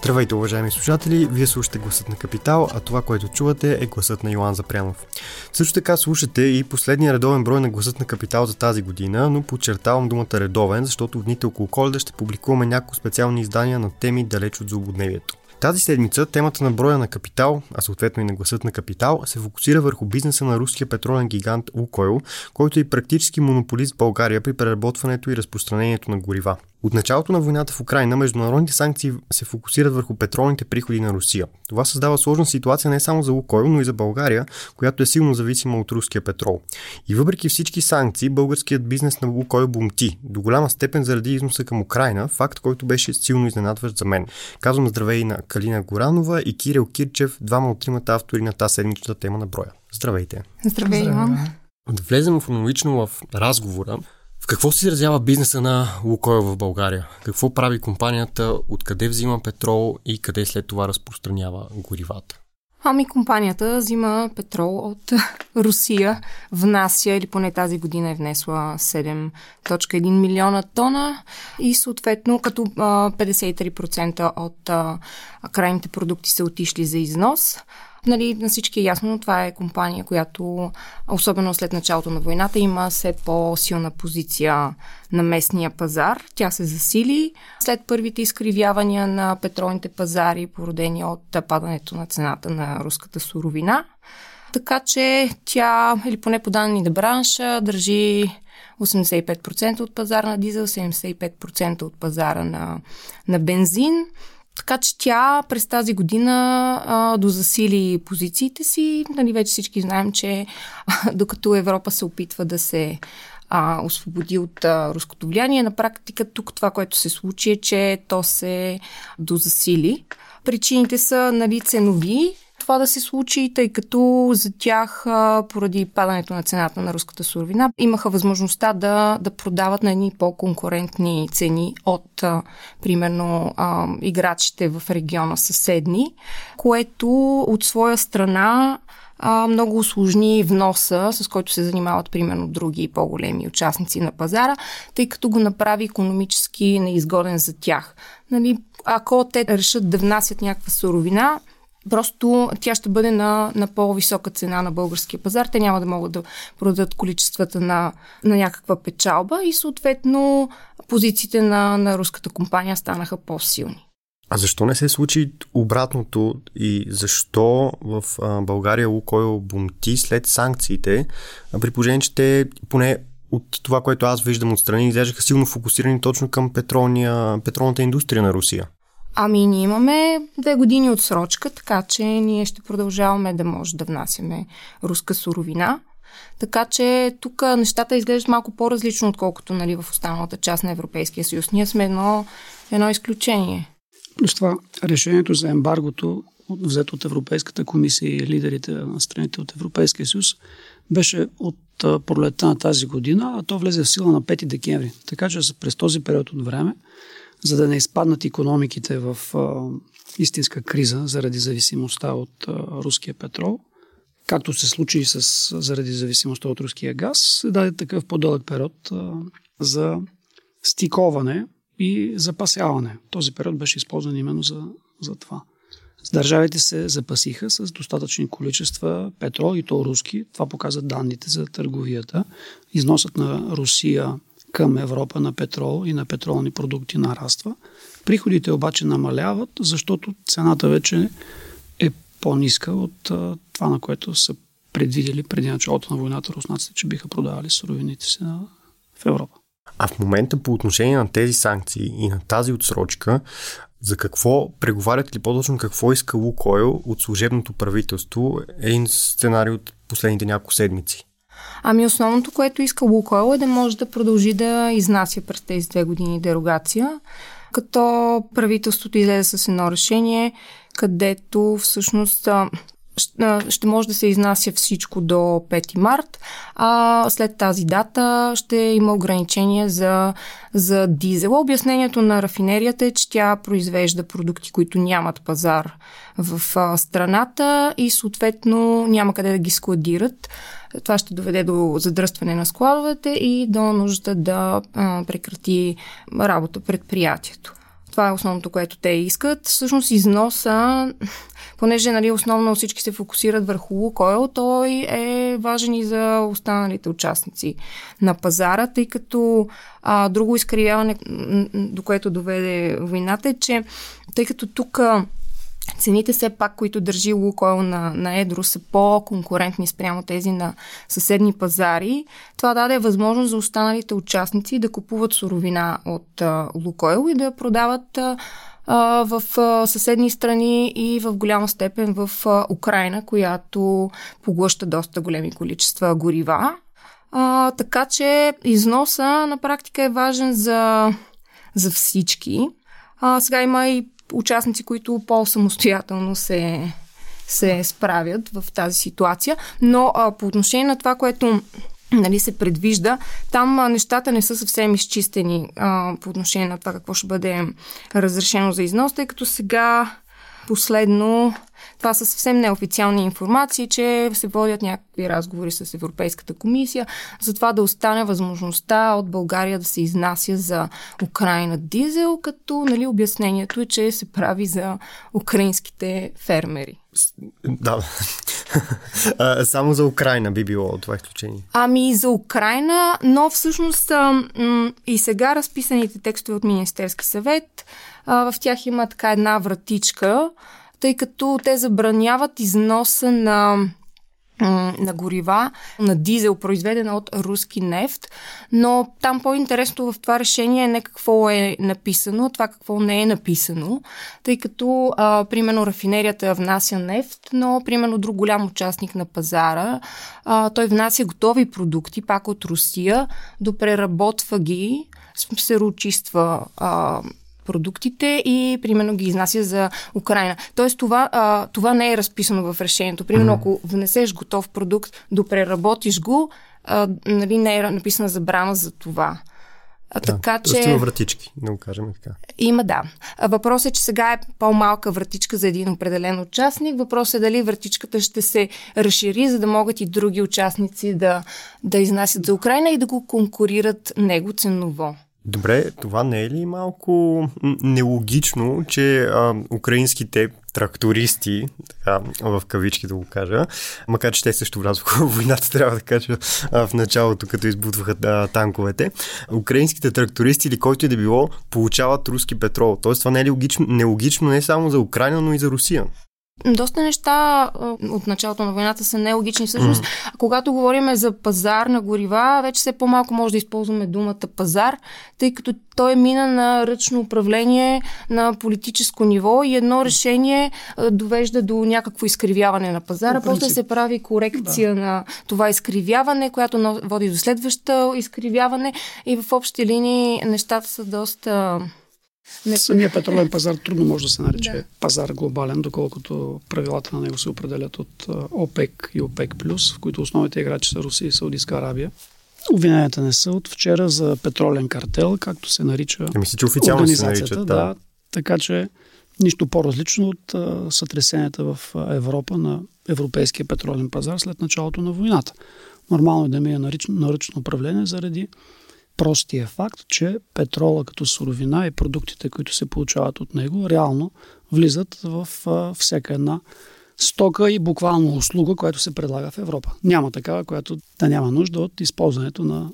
Здравейте, уважаеми слушатели! Вие слушате гласът на Капитал, а това, което чувате е гласът на Йоан Запрямов. Също така слушате и последния редовен брой на гласът на Капитал за тази година, но подчертавам думата редовен, защото в дните около коледа ще публикуваме някои специални издания на теми далеч от злободневието. Тази седмица темата на броя на капитал, а съответно и на гласът на капитал, се фокусира върху бизнеса на руския петролен гигант Лукойл, който е практически монополист в България при преработването и разпространението на горива. От началото на войната в Украина международните санкции се фокусират върху петролните приходи на Русия. Това създава сложна ситуация не само за Лукойл, но и за България, която е силно зависима от руския петрол. И въпреки всички санкции, българският бизнес на Лукойл бумти, до голяма степен заради износа към Украина, факт, който беше силно изненадващ за мен. Казвам здравей на Калина Горанова и Кирил Кирчев, двама от тримата автори на тази седмичната тема на броя. Здравейте! Здравей, Иван! Да влезем хронологично в разговора. В какво се изразява бизнеса на Лукойл в България? Какво прави компанията, откъде взима петрол и къде след това разпространява горивата? Ами компанията взима петрол от Русия, внася или поне тази година е внесла 7.1 милиона тона и съответно като 53% от крайните продукти са отишли за износ. Нали, на всички е ясно, но това е компания, която, особено след началото на войната, има все по-силна позиция на местния пазар. Тя се засили след първите изкривявания на петролните пазари, породени от падането на цената на руската суровина. Така че тя, или поне по данни на бранша, държи 85% от пазара на дизел, 75% от пазара на, на бензин. Така че тя през тази година а, дозасили позициите си. Нали, вече всички знаем, че а, докато Европа се опитва да се а, освободи от а, руското влияние, на практика тук това, което се случи е, че то се дозасили. Причините са нали, ценови, това да се случи, тъй като за тях, поради падането на цената на руската суровина, имаха възможността да, да продават на едни по-конкурентни цени от, примерно, играчите в региона съседни, което от своя страна много усложни вноса, с който се занимават примерно други по-големи участници на пазара, тъй като го направи економически неизгоден за тях. Нали, ако те решат да внасят някаква суровина, Просто тя ще бъде на, на по-висока цена на българския пазар. Те няма да могат да продадат количествата на, на някаква печалба и съответно позициите на, на руската компания станаха по-силни. А защо не се случи обратното и защо в България Лукойл бунти след санкциите, при положение, че те поне от това, което аз виждам отстрани, изглеждаха силно фокусирани точно към петролния, петролната индустрия на Русия? Ами, ние имаме две години от срочка, така че ние ще продължаваме да може да внасяме руска суровина. Така че тук нещата изглеждат малко по-различно, отколкото нали, в останалата част на Европейския съюз. Ние сме едно, едно изключение. Плюс това решението за ембаргото, взето от Европейската комисия и лидерите на страните от Европейския съюз, беше от пролета на тази година, а то влезе в сила на 5 декември. Така че през този период от време за да не изпаднат економиките в а, истинска криза заради зависимостта от а, руския петрол, както се случи с, заради зависимостта от руския газ, се даде такъв по-дълъг период а, за стиковане и запасяване. Този период беше използван именно за, за това. Държавите се запасиха с достатъчни количества петрол и то руски. Това показват данните за търговията. Износът на Русия към Европа на петрол и на петролни продукти нараства. Приходите обаче намаляват, защото цената вече е по-ниска от това, на което са предвидели преди началото на войната руснаците, че биха продавали суровините си на, в Европа. А в момента по отношение на тези санкции и на тази отсрочка, за какво преговарят или по-точно какво иска Лукойл от служебното правителство е един сценарий от последните няколко седмици? Ами основното, което иска Лукойл е да може да продължи да изнася през тези две години дерогация, като правителството излезе с едно решение, където всъщност ще може да се изнася всичко до 5 март, а след тази дата ще има ограничения за, за дизела. Обяснението на рафинерията е, че тя произвежда продукти, които нямат пазар в страната и съответно няма къде да ги складират. Това ще доведе до задръстване на складовете и до нужда да прекрати работа предприятието. Това е основното, което те искат. Всъщност износа, понеже нали, основно всички се фокусират върху Лукойл, той е важен и за останалите участници на пазара, тъй като а, друго изкривяване, до което доведе войната е, че тъй като тук цените все пак, които държи Лукойл на, на Едро, са по-конкурентни спрямо тези на съседни пазари. Това даде възможност за останалите участници да купуват суровина от а, Лукойл и да продават а, в съседни страни и в голяма степен в Украина, която поглъща доста големи количества горива. А, така че износа на практика е важен за, за всички. А, сега има и участници, които по-самостоятелно се, се справят в тази ситуация. Но а, по отношение на това, което нали, се предвижда, там а, нещата не са съвсем изчистени а, по отношение на това какво ще бъде разрешено за износ, тъй като сега последно това са съвсем неофициални информации, че се водят някакви разговори с Европейската комисия за това да остане възможността от България да се изнася за Украина дизел, като нали, обяснението е, че се прави за украинските фермери. Да. Само за Украина би било това изключение. Ами за Украина, но всъщност и сега разписаните текстове от Министерски съвет, в тях има така една вратичка, тъй като те забраняват износа на на горива, на дизел, произведена от руски нефт, но там по-интересно в това решение е не какво е написано, това какво не е написано, тъй като, а, примерно, рафинерията внася нефт, но, примерно, друг голям участник на пазара, а, той внася готови продукти, пак от Русия, допреработва ги, се ручиства а, продуктите и примерно ги изнася за Украина. Тоест това, а, това не е разписано в решението. Примерно ако внесеш готов продукт, допреработиш го, а, нали, не е написана забрана за това. А, да, така че. Има вратички, да го кажем така. Има, да. Въпросът е, че сега е по-малка вратичка за един определен участник. Въпросът е дали вратичката ще се разшири, за да могат и други участници да, да изнасят за Украина и да го конкурират него ценово. Добре, това не е ли малко нелогично, че а, украинските трактористи, така, в кавички да го кажа, макар че те също влязоха в войната, трябва да кажа а, в началото, като избутваха а, танковете, украинските трактористи или който и да било, получават руски петрол. Тоест това не е логично, нелогично не само за Украина, но и за Русия. Доста неща от началото на войната са нелогични. Всъщност, mm. когато говорим за пазар на горива, вече все по-малко може да използваме думата пазар, тъй като той мина на ръчно управление на политическо ниво и едно решение довежда до някакво изкривяване на пазара. После се прави корекция да. на това изкривяване, която води до следващото изкривяване и в общи линии нещата са доста не... Самия петролен пазар трудно може да се нарече да. пазар глобален, доколкото правилата на него се определят от ОПЕК и ОПЕК+, в които основните играчи са Русия и Саудитска Арабия. Обвиненията не са от вчера за петролен картел, както се нарича Мисля, ами че официално се нарича, да. да. Така че нищо по-различно от а, сътресенията в Европа на европейския петролен пазар след началото на войната. Нормално е да ми е наръчно управление заради простия факт, че петрола като суровина и продуктите, които се получават от него, реално влизат в всяка една стока и буквално услуга, която се предлага в Европа. Няма такава, която да няма нужда от използването на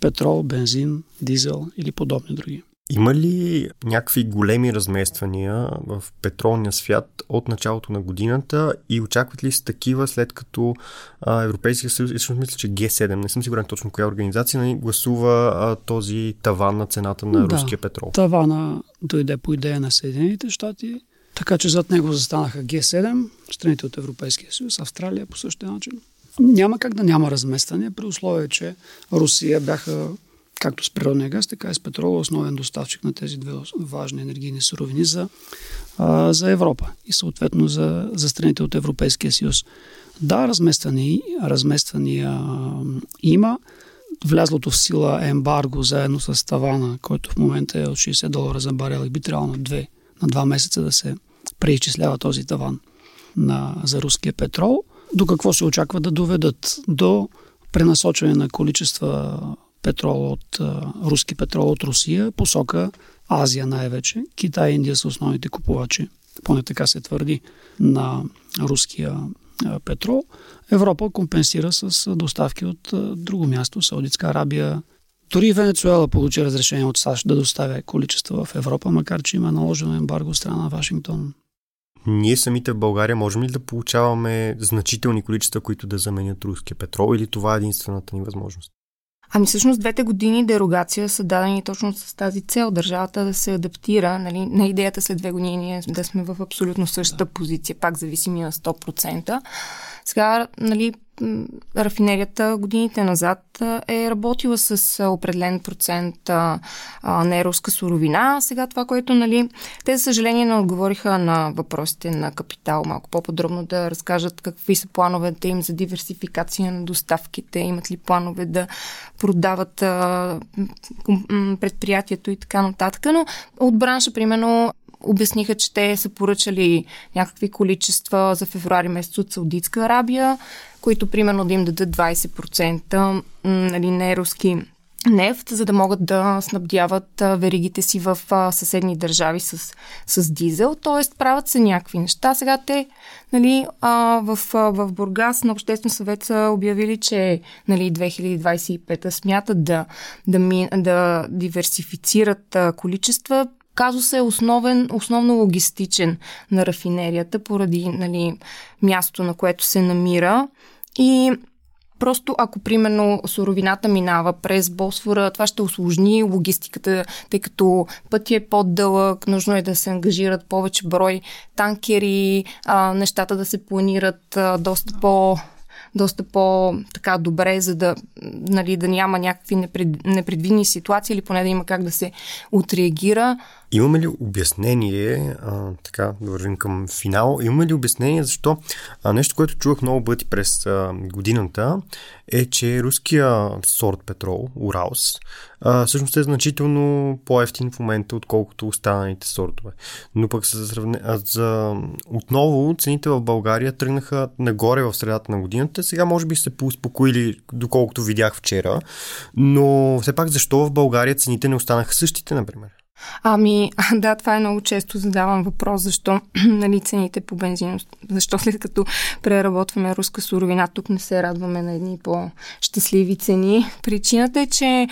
петрол, бензин, дизел или подобни други. Има ли някакви големи размествания в петролния свят от началото на годината и очакват ли се такива след като а, Европейския съюз, всъщност мисля, че Г7, не съм сигурен точно коя организация, нали, гласува а, този таван на цената на да, руския петрол? Тавана дойде по идея на Съединените щати, така че зад него застанаха Г7, страните от Европейския съюз, Австралия по същия начин. Няма как да няма разместване при условие, че Русия бяха както с природния газ, така и с петрола, основен доставчик на тези две важни енергийни суровини за, а, за Европа и съответно за, за страните от Европейския съюз. Да, размествани, размествания има. Влязлото в сила ембарго заедно с тавана, който в момента е от 60 долара за барел и би трябвало на 2, на 2 месеца да се преизчислява този таван на, за руския петрол. До какво се очаква да доведат? До пренасочване на количества петрол от руски петрол от Русия, посока Азия най-вече. Китай и Индия са основните купувачи, поне така се твърди, на руския петрол. Европа компенсира с доставки от друго място, Саудитска Арабия. Дори Венецуела получи разрешение от САЩ да доставя количества в Европа, макар че има наложено ембарго от страна на Вашингтон. Ние самите в България можем ли да получаваме значителни количества, които да заменят руския петрол или това е единствената ни възможност? Ами всъщност двете години дерогация са дадени точно с тази цел държавата да се адаптира нали, на идеята след две години да сме в абсолютно същата позиция, пак зависими на 100%. Сега, нали, рафинерията годините назад е работила с определен процент неруска суровина. Сега това, което, нали, те за съжаление не отговориха на въпросите на капитал малко по-подробно да разкажат какви са плановете им за диверсификация на доставките, имат ли планове да продават предприятието и така нататък. Но от бранша, примерно, обясниха, че те са поръчали някакви количества за февруари месец от Саудитска Арабия, които примерно да им дадат 20% нали, не руски нефт, за да могат да снабдяват веригите си в съседни държави с, с дизел. Тоест правят се някакви неща. Сега те нали, в, в Бургас на Обществен съвет са обявили, че нали, 2025 смятат да, да, да диверсифицират количества Казус е основен, основно логистичен на рафинерията, поради нали, място, на което се намира. И Просто ако, примерно, суровината минава през Босфора, това ще осложни логистиката, тъй като пътя е по-дълъг, нужно е да се ангажират повече брой танкери, а, нещата да се планират а, доста по доста по-така добре, за да, нали, да няма някакви непред, непредвидни ситуации или поне да има как да се отреагира. Имаме ли обяснение, а, така да вървим към финал, имаме ли обяснение защо а, нещо, което чувах много пъти през а, годината е, че руския сорт петрол, Уралс, а, всъщност е значително по-ефтин в момента, отколкото останалите сортове. Но пък за, сравне... а, за... отново цените в България тръгнаха нагоре в средата на годината. Сега може би се поуспокоили, доколкото видях вчера. Но все пак защо в България цените не останаха същите, например? Ами, да, това е много често задавам въпрос, защо нали, цените по бензин, защо след като преработваме руска суровина, тук не се радваме на едни по-щастливи цени. Причината е, че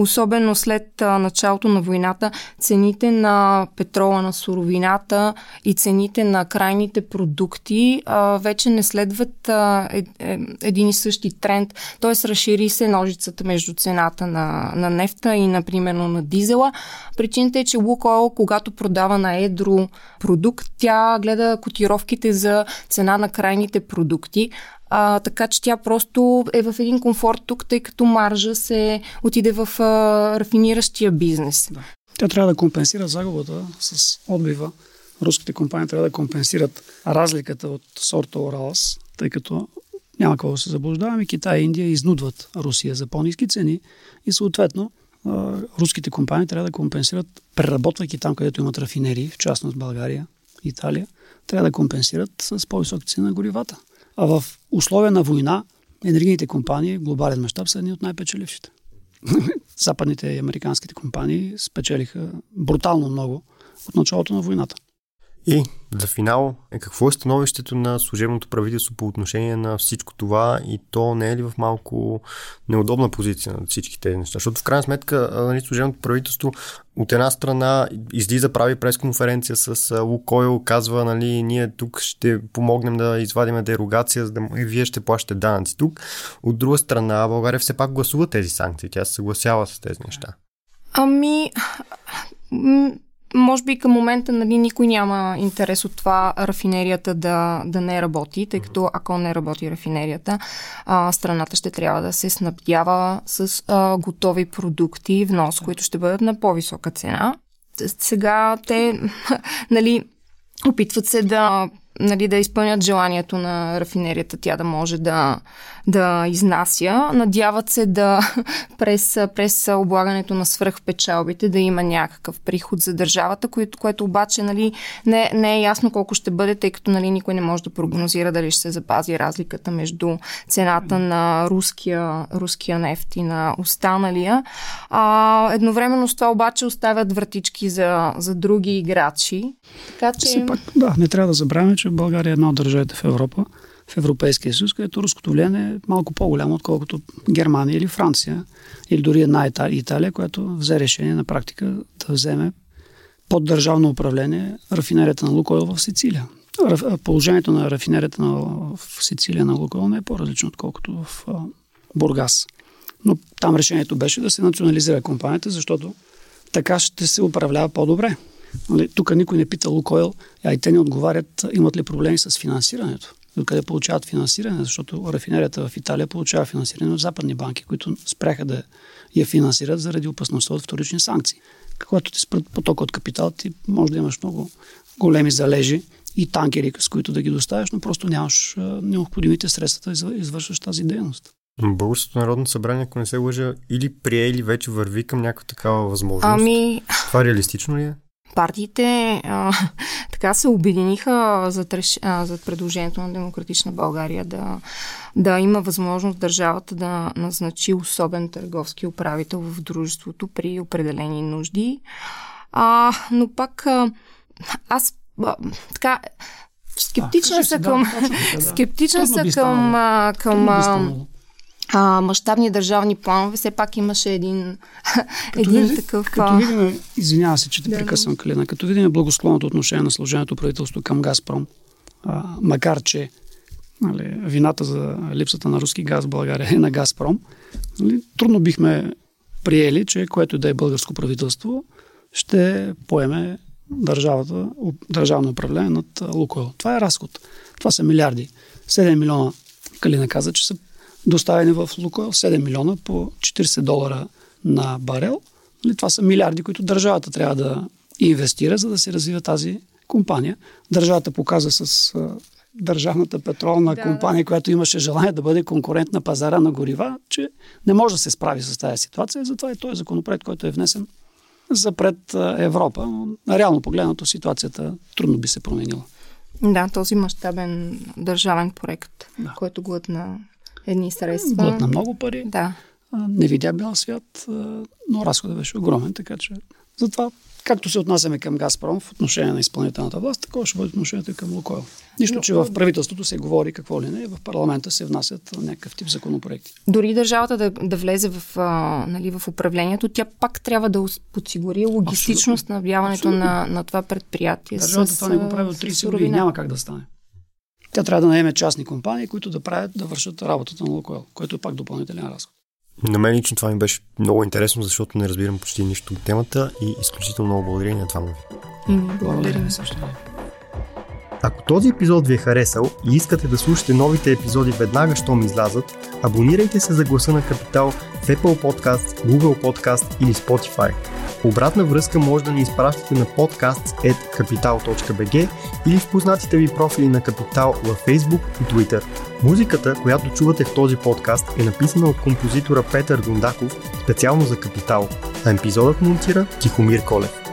Особено след а, началото на войната, цените на петрола, на суровината и цените на крайните продукти а, вече не следват а, е, е, един и същи тренд. Т.е. разшири се ножицата между цената на, на нефта и, например, на дизела. Причината е, че Лукойл, когато продава на едро продукт, тя гледа котировките за цена на крайните продукти, а, така че тя просто е в един комфорт тук, тъй като маржа се отиде в а, рафиниращия бизнес. Да. Тя трябва да компенсира загубата с отбива. Руските компании трябва да компенсират разликата от сорта Оралс, тъй като няма какво да се заблуждаваме. Китай и Индия изнудват Русия за по-низки цени и съответно руските компании трябва да компенсират, преработвайки там, където имат рафинерии, в частност България, Италия, трябва да компенсират с по-високи цени на горивата. А в условия на война енергийните компании в глобален мащаб са едни от най-печелившите. Западните и американските компании спечелиха брутално много от началото на войната. И за финал, е какво е становището на служебното правителство по отношение на всичко това и то не е ли в малко неудобна позиция на всички тези неща? Защото в крайна сметка нали, служебното правителство от една страна излиза, прави пресконференция с Лукойл, казва, нали, ние тук ще помогнем да извадим дерогация, за да и вие ще плащате данъци тук. От друга страна, България все пак гласува тези санкции, тя се съгласява с тези неща. Ами, може би към момента нали, никой няма интерес от това рафинерията да, да не работи, тъй като ако не работи рафинерията, а, страната ще трябва да се снабдява с а, готови продукти внос, които ще бъдат на по-висока цена. Сега те, нали, опитват се да нали, да изпълнят желанието на рафинерията, тя да може да, да изнася. Надяват се да през, през облагането на свръхпечалбите да има някакъв приход за държавата, което, което обаче нали, не, не е ясно колко ще бъде, тъй като нали, никой не може да прогнозира дали ще се запази разликата между цената на руския, руския нефт и на останалия. А, едновременно с това обаче оставят вратички за, за други играчи. Така че... Пак, да, не трябва да забравяме, че България е една от държавите в Европа, в Европейския съюз, където руското влияние е малко по-голямо, отколкото Германия или Франция, или дори една Италия, която взе решение на практика да вземе под държавно управление рафинерията на Лукойл в Сицилия. Положението на рафинерията на, в Сицилия на Лукойл не е по-различно, отколкото в Бургас. Но там решението беше да се национализира компанията, защото така ще се управлява по-добре. Нали, тук никой не пита Лукойл, а и те не отговарят имат ли проблеми с финансирането. Откъде получават финансиране, защото рафинерията в Италия получава финансиране от западни банки, които спряха да я финансират заради опасността от вторични санкции. Когато ти спрат поток от капитал, ти може да имаш много големи залежи и танкери, с които да ги доставяш, но просто нямаш необходимите средства да извършваш тази дейност. Българското народно събрание, ако не се лъжа, или прие, или вече върви към някаква такава възможност. Ами... Това реалистично ли е? Партиите а, така се обединиха за, а, за предложението на Демократична България да, да има възможност държавата да назначи особен търговски управител в дружеството при определени нужди. А, но пак а, аз а, така скептична а, са към, да, скептична са към, към, към а, мащабни държавни планове, все пак имаше един, като един види, такъв... Като видим, извинявам се, че те да, прекъсвам, Калина, като видим благосклонното отношение на служението правителство към Газпром, а, макар че нали, вината за липсата на руски газ в България е на Газпром, нали, трудно бихме приели, че което да е българско правителство ще поеме държавата, държавно управление над Лукойл. Това е разход. Това са милиарди. 7 милиона, Калина каза, че са доставени в Лукойл 7 милиона по 40 долара на барел. Нали, това са милиарди, които държавата трябва да инвестира, за да се развива тази компания. Държавата показа с държавната петролна да, компания, която имаше желание да бъде конкурент на пазара на горива, че не може да се справи с тази ситуация. Затова и този законопроект, който е внесен за пред Европа. Но реално погледнато ситуацията трудно би се променила. Да, този мащабен държавен проект, да. който глътна едни средства. Глътна много пари. Да. Не видя бял свят, но разходът беше огромен, така че затова както се отнасяме към Газпром в отношение на изпълнителната власт, такова ще бъде отношението и към Лукойл. Нищо, Но, че в правителството се говори какво ли не, в парламента се внасят някакъв тип законопроекти. Дори държавата да, да влезе в, а, нали, в управлението, тя пак трябва да подсигури логистичност на обяването на, на това предприятие. Държавата с, това не го прави от 30 години, няма как да стане. Тя трябва да наеме частни компании, които да правят, да вършат работата на Лукойл, което е пак допълнителен разход. На мен лично това ми беше много интересно, защото не разбирам почти нищо от темата и изключително много благодаря на това ви. Благодаря също. Ако този епизод ви е харесал и искате да слушате новите епизоди веднага, щом излязат, абонирайте се за гласа на Капитал в Apple Podcast, Google Podcast или Spotify. Обратна връзка може да ни изпращате на podcast.capital.bg или в познатите ви профили на Капитал във Facebook и Twitter. Музиката, която чувате в този подкаст е написана от композитора Петър Дундаков специално за Капитал, а епизодът монтира Тихомир Колев.